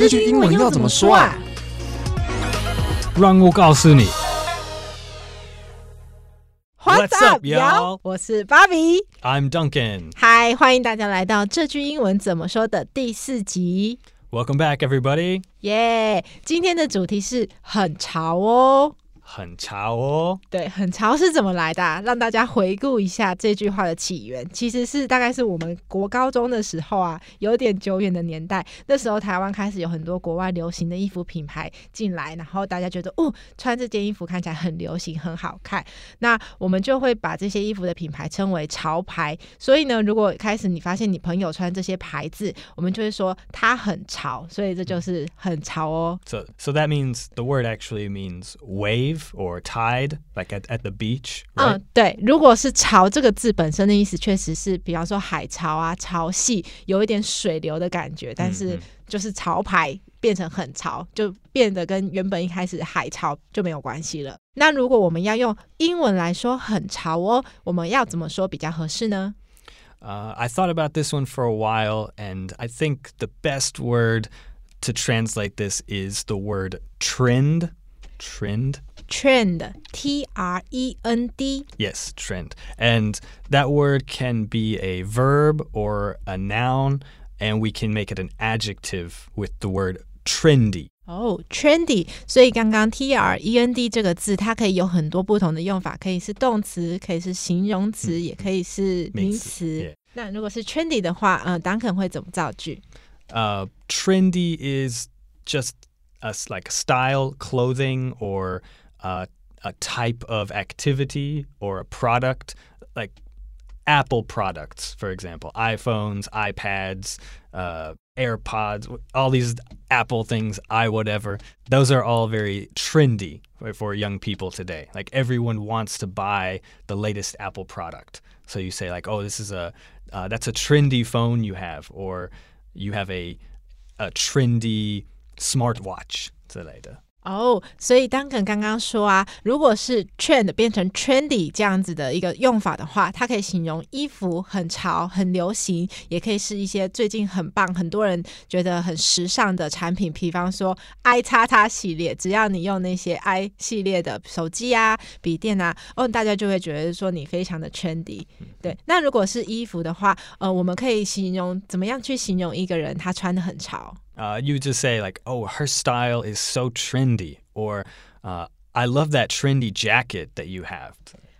这句英文要怎么说啊？让我告诉你。What's up, y'all？y'all？我是芭比。I'm Duncan. 嗨，欢迎大家来到这句英文怎么说的第四集。Welcome back, everybody. 耶、今天的主题是很潮哦。很潮哦。对，很潮是怎么来的啊、让大家回顾一下这句话的起源，其实是大概是我们国高中的时候啊，有点久远的年代。那时候台湾开始有很多国外流行的衣服品牌进来，然后大家觉得哦，穿这件衣服看起来很流行，很好看。那我们就会把这些衣服的品牌称为潮牌。所以呢，如果开始你发现你朋友穿这些牌子，我们就会说它很潮，所以这就是很潮哦。So, so that means the word actually means wave or tide, like at, at the beach, right? 嗯，对，如果是潮这个字本身的意思，确实是，比方说海潮啊、潮汐，有一点水流的感觉，但是嗯就是潮牌变成很潮，就变得跟原本一开始海潮就没有关系了。那如果我们要用英文来说很潮哦，我们要怎么说比较合适呢？ Uh, I thought about this one for a while, and I think the best word to translate this is the word trend. Trend? Trend, T R E N D， Yes, trend. And that word can be a verb or a noun, and we can make it an adjective with the word trendy. 哦、t r e n d y 所以刚刚 T R E N D 这个字，它可以有很多不同的用法，可以是动词，可以是形容词，也可以是名名词词。 yeah 那如果是 trendy 的话，嗯、当 Duncan 会怎么造句？ Uh, trendy is just a, like style, clothing, or uh, a type of activity or a product, like Apple products, for example, iPhones, iPads, uh, AirPods, all these Apple things, i whatever. Those are all very trendy for, for young people today. Like everyone wants to buy the latest Apple product. So you say like, oh, this is a uh, that's a trendy phone you have, or you have a a trendy smartwatch 之类的。哦、所以 Duncan 刚刚说啊，如果是 trend 变成 trendy 这样子的一个用法的话，它可以形容衣服很潮、很流行，也可以是一些最近很棒、很多人觉得很时尚的产品，比方说 i 叉叉系列，只要你用那些 i 系列的手机啊、笔电啊，哦，大家就会觉得说你非常的 trendy。对，那如果是衣服的话，呃，我们可以形容怎么样去形容一个人他穿的很潮？Uh, you just say like, "Oh, her style is so trendy," or uh, "I love that trendy jacket that you have."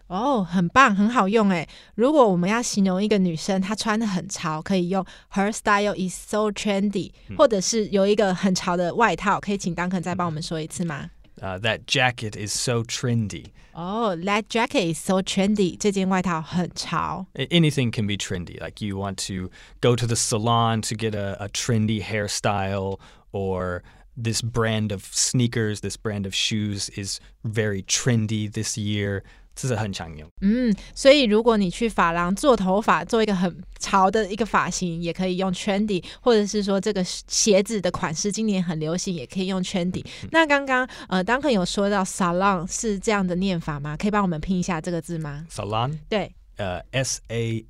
哦，很棒，很好用诶。如果我们要形容一个女生她穿的很潮，可以用 Her style is so trendy，、或者是有一个很潮的外套，可以请 Duncan 再帮我们说一次吗？ Uh, that jacket is so trendy. 哦、t h a t jacket is so trendy，这件外套很潮。 A- Anything can be trendy. Like you want to go to the salon to get a, a trendy hairstyle, or this brand of sneakers, this brand of shoes is very trendy this year. 是很常用。嗯所以如果你去发廊做头发做一个很潮的一个发型也可以用圈底或者是说这个鞋子的款式今年很流行也可以用圈底。那刚刚呃 duncan 有说到 salon 是这样的念法吗？可以帮我们拼一下这个字吗？Salon 对。呃 salon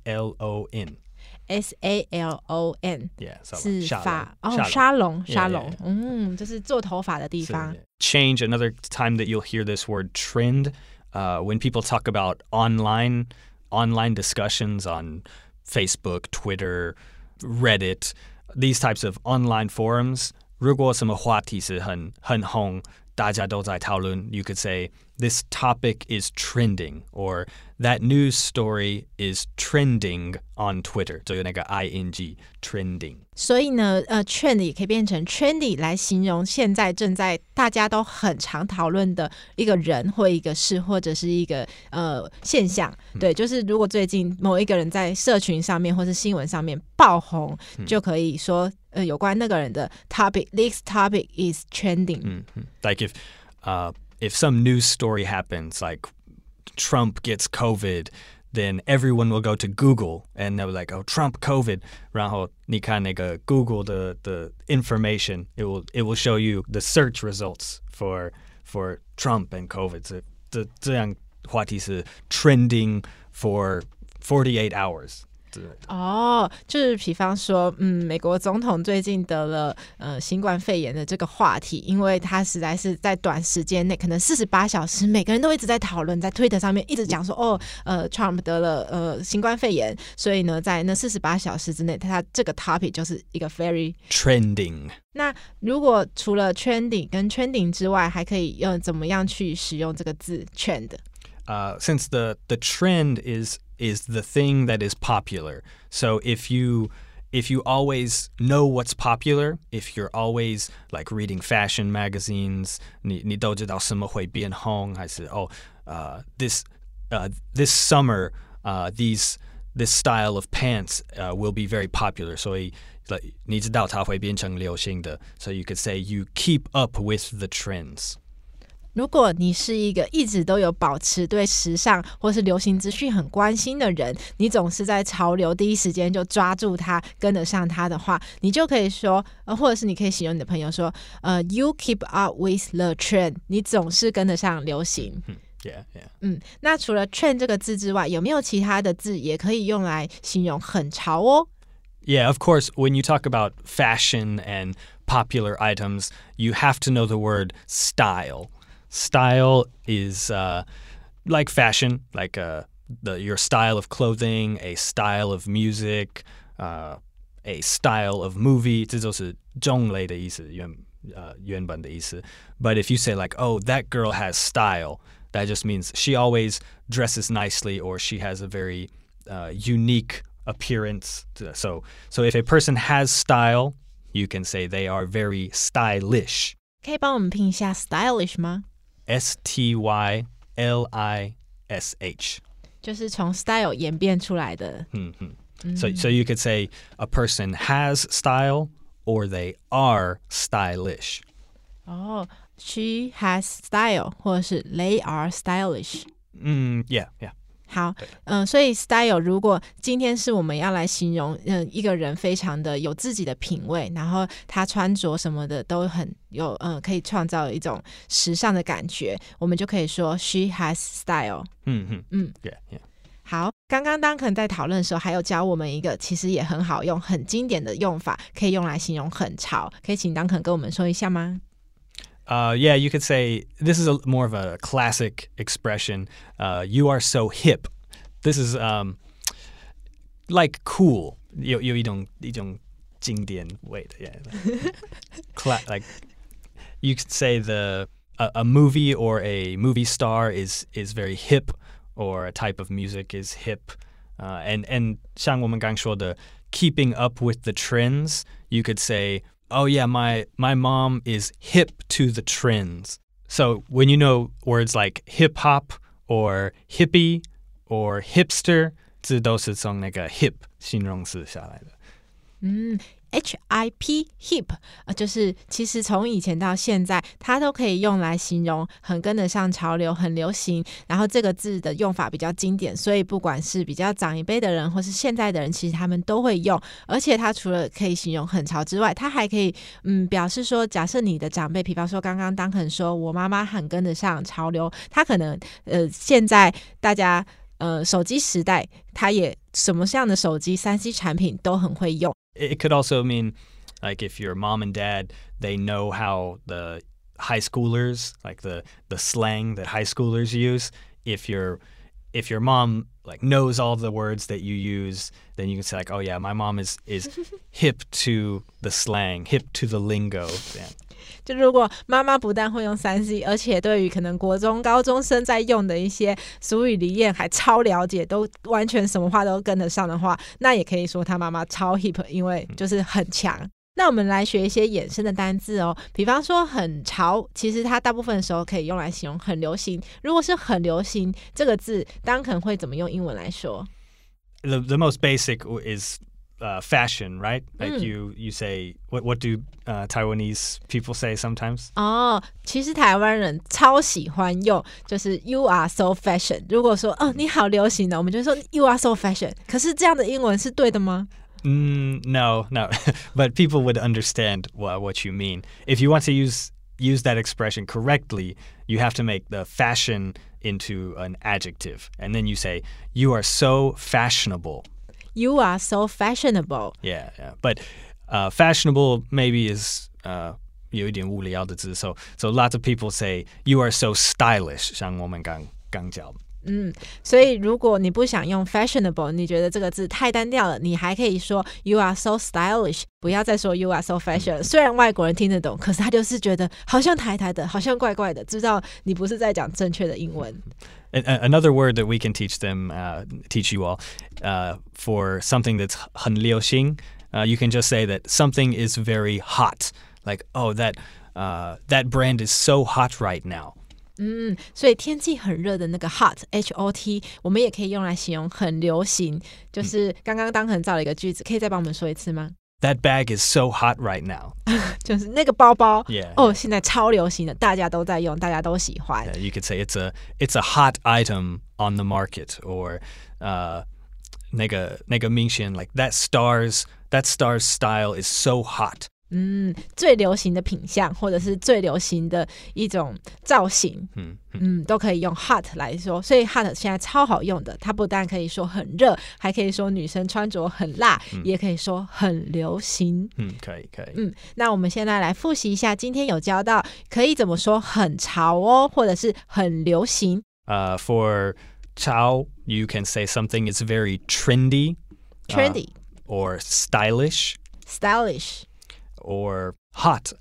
salon yeah 是沙沙龙沙龙。嗯就是做头发的地方。Change another time that you'll hear this word trend. uh, when people talk about online online discussions on Facebook, Twitter, Reddit, these types of online forums. 如果什么话题是很很红， 大家都在讨论, you could say this topic is trending or that news story is trending on Twitter. 就有那个 ing trending. 所以呢，呃，trend 也可以变成 trendy 来形容现在正在大家都很常讨论的一个人或一个事或者是一个呃现象。对，就是如果最近某一个人在社群上面或是新闻上面爆红，就可以说 呃有关那个人的 topic，this topic is trending。 Mhm. Like if uh, if some news story happens, like Trump gets COVID, then everyone will go to Google and they'll be like, "Oh, Trump COVID." 然后你看那个 Google 的的 information, it will it will show you the search results for for Trump and COVID. 这这这样话题是 trending for 48 hours. 之类的。哦，就是比方说，嗯，美国总统最近得了呃新冠肺炎的这个话题，因为他实在是在短时间内，可能四十八小时，每个人都一直在讨论，在推特上面一直讲说，哦，呃，Trump 得了呃新冠肺炎，所以呢，在那四十八小时之内，他这个 topic 就是一个 very Trending. 那如果除了 trending 跟 trending 之外，还可以用怎么样去使用这个字 trend？uh, since the the trend is is the thing that is popular. So if you if you always know what's popular, if you're always like reading fashion magazines, 你你都知道什么会变红，还是哦呃 this uh, this summer uh, these this style of pants uh, will be very popular. 所以 like 你知道它会变成流行的. So you could say you keep up with the trends. 如果你是一个一直都有保持对时尚或是流行资讯很关心的人，你总是在潮流第一时间就抓住它，跟得上它的话，你就可以说，呃，或者是你可以形容你的朋友说，呃，you keep up with the trend，你总是跟得上流行。Yeah, yeah. 嗯，那除了 trend 这个字之外，有没有其他的字也可以用来形容很潮哦？Yeah, of course, when you talk about fashion and popular items, you have to know the word style. Style is uh, like fashion, like uh, the your style of clothing, a style of music, uh, a style of movie. 这都是种类的意思，原呃原本的意思。But if you say like, "Oh, that girl has style," that just means she always dresses nicely or she has a very uh, unique appearance. So, so if a person has style, you can say they are very stylish. 可以帮我们拼一下 stylish 吗？ S T Y L I S H. 就是从 style 演变出来的。 So, so you could say a person has style or they are stylish. 哦，she has style，或者是 they are stylish。 Mm, yeah, yeah. 好，嗯、所以 style 如果今天是我们要来形容，嗯、一个人非常的有自己的品味，然后他穿着什么的都很有，嗯、可以创造一种时尚的感觉，我们就可以说 she has style。hmm Mm. Yeah, yeah. 好，刚刚当肯在讨论的时候，还有教我们一个其实也很好用、很经典的用法，可以用来形容很潮，可以请当肯跟我们说一下吗？Uh, yeah, you could say this is a, more of a classic expression. Uh, you are so hip. This is um, like cool. 有有一种一种经典味的, yeah. Cla- like you could say the a, a movie or a movie star is is very hip, or a type of music is hip. Uh, and and 像我们刚说的 keeping up with the trends, you could say, "Oh yeah, my my mom is hip to the trends." So when you know words like hip hop or hippie or hipster, 这都是从那个 hip 形容词下来的。 H I P hip，呃，就是其实从以前到现在，它都可以用来形容很跟得上潮流、很流行。然后这个字的用法比较经典，所以不管是比较长一辈的人，或是现在的人，其实他们都会用。而且它除了可以形容很潮之外，它还可以嗯表示说，假设你的长辈，比方说刚刚当肯说我妈妈很跟得上潮流，她可能呃现在大家。呃，手机时代，它也什么样的手机、三 C 产品都很会用。It could also mean like if your mom and dad they know how the high schoolers like the the slang that high schoolers use. If your if your mom like knows all the words that you use, then you can say like, oh yeah, my mom is is hip to the slang, hip to the lingo. Yeah. 就如果妈妈不但会用三 C，而且对于可能国中高中生在用的一些俗语俚谚还超了解，都完全什么话都跟得上的话，那也可以说他妈妈超 hip，因为就是很强。那我们来学一些衍生的单字哦，比方说很潮，其实它大部分的时候可以用来形容很流行。如果是很流行这个字，当可能会怎么用英文来说？The the most basic is uh, fashion, right? Like Mm. you you say what what do uh, Taiwanese people say sometimes? 哦，其实台湾人超喜欢用，就是 you are so fashion。如果说哦你好流行的，我们就说 you are so fashion。可是这样的英文是对的吗？ Mm, no, no. but people would understand wha- what you mean. If you want to use use that expression correctly, you have to make the fashion into an adjective, and then you say you are so fashionable. You are so fashionable. Yeah, yeah. But uh, fashionable maybe is uh, 有一点无聊的字. So so lots of people say you are so stylish. 像我们刚刚讲。 嗯，所以如果你不想用 fashionable，你觉得这个字太单调了，你还可以说 you are so stylish，不要再说 you are so fashion。虽然外国人听得懂，可是他就是觉得好像台台的，好像怪怪的，知道你不是在讲正确的英文。Another word that we can teach them, uh, teach you all, uh, for something that's 很流行, uh, you can just say that something is very hot. Like, oh, that uh, that brand is so hot right now. 嗯，所以天气很热的那个 hot h o t，我们也可以用来形容很流行。就是刚刚当很造了一个句子，可以再帮我们说一次吗？That bag is so hot right now. 就是那个包包，Yeah，哦，现在超流行的，大家都在用，大家都喜欢。You could say it's a it's a hot item on the market, or 呃，那个那个明星 like that star's that star's style is so hot. 嗯，最流行的品相，或者是最流行的一种造型，嗯嗯，都可以用 hot 来说。所以 hot 现在超好用的，它不但可以说很热，还可以说女生穿着很辣，也可以说很流行。嗯，可以可以。嗯，那我们现在来复习一下，今天有教到可以怎么说很潮哦，或者是很流行。呃，for 潮，you can say something is very trendy，trendy，or stylish，stylish。or hot，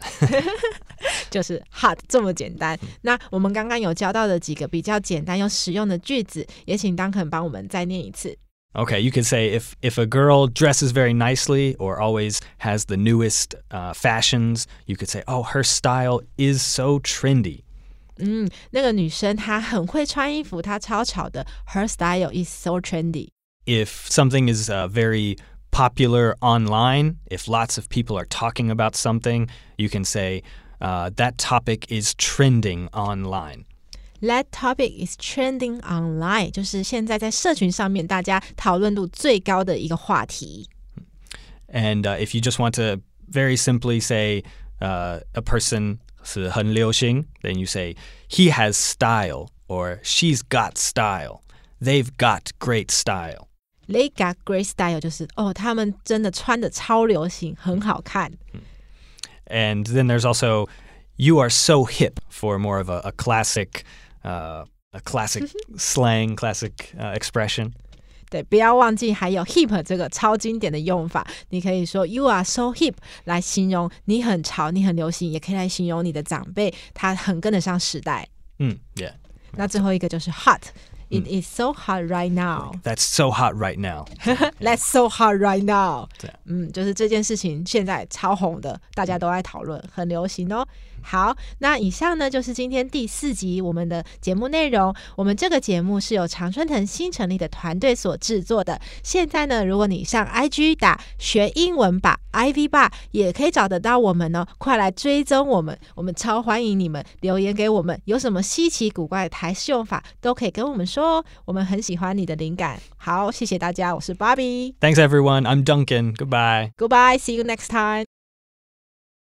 就是 hot 这么简单。那我们刚刚有教到的几个比较简单又实用的句子，也请 Duncan 帮我们再念一次。Okay, you could say if if a girl dresses very nicely or always has the newest uh, fashions, you could say, "Oh, her style is so trendy." 嗯，那个女生她很会穿衣服，她超潮的。Her style is so trendy. If something is uh, very popular online, if lots of people are talking about something, you can say, uh, that topic is trending online. That topic is trending online，就是现在在社群上面大家讨论度最高的一个话题。And uh, if you just want to very simply say uh, a person 是很流行, then you say he has style or she's got style. They've got great style. They got great style，就是哦，他们真的穿的超流行，很好看。And then there's also you are so hip for more of a, a classic, uh, a classic slang, classic uh, expression. 对，不要忘记还有 hip 这个超经典的用法。你可以说 you are so hip 来形容你很潮，你很流行，也可以来形容你的长辈他很跟得上时代。嗯，Yeah。那最后一个就是 hot。 It is so hot right now. That's so hot right now. That's so hot right now. 嗯，就是这件事情现在超红的，大家都在讨论，很流行哦。好，那以上呢就是今天第四集我们的节目内容。我们这个节目是由常春藤新成立的团队所制作的。现在呢，如果你上 IG 打学英文吧，IV 吧，也可以找得到我们哦。快来追踪我们，我们超欢迎你们留言给我们，有什么稀奇古怪的台式用法都可以跟我们说哦。我们很喜欢你的灵感。好，谢谢大家，我是 Bobby。Thanks everyone. I'm Duncan. Goodbye. Goodbye. See you next time.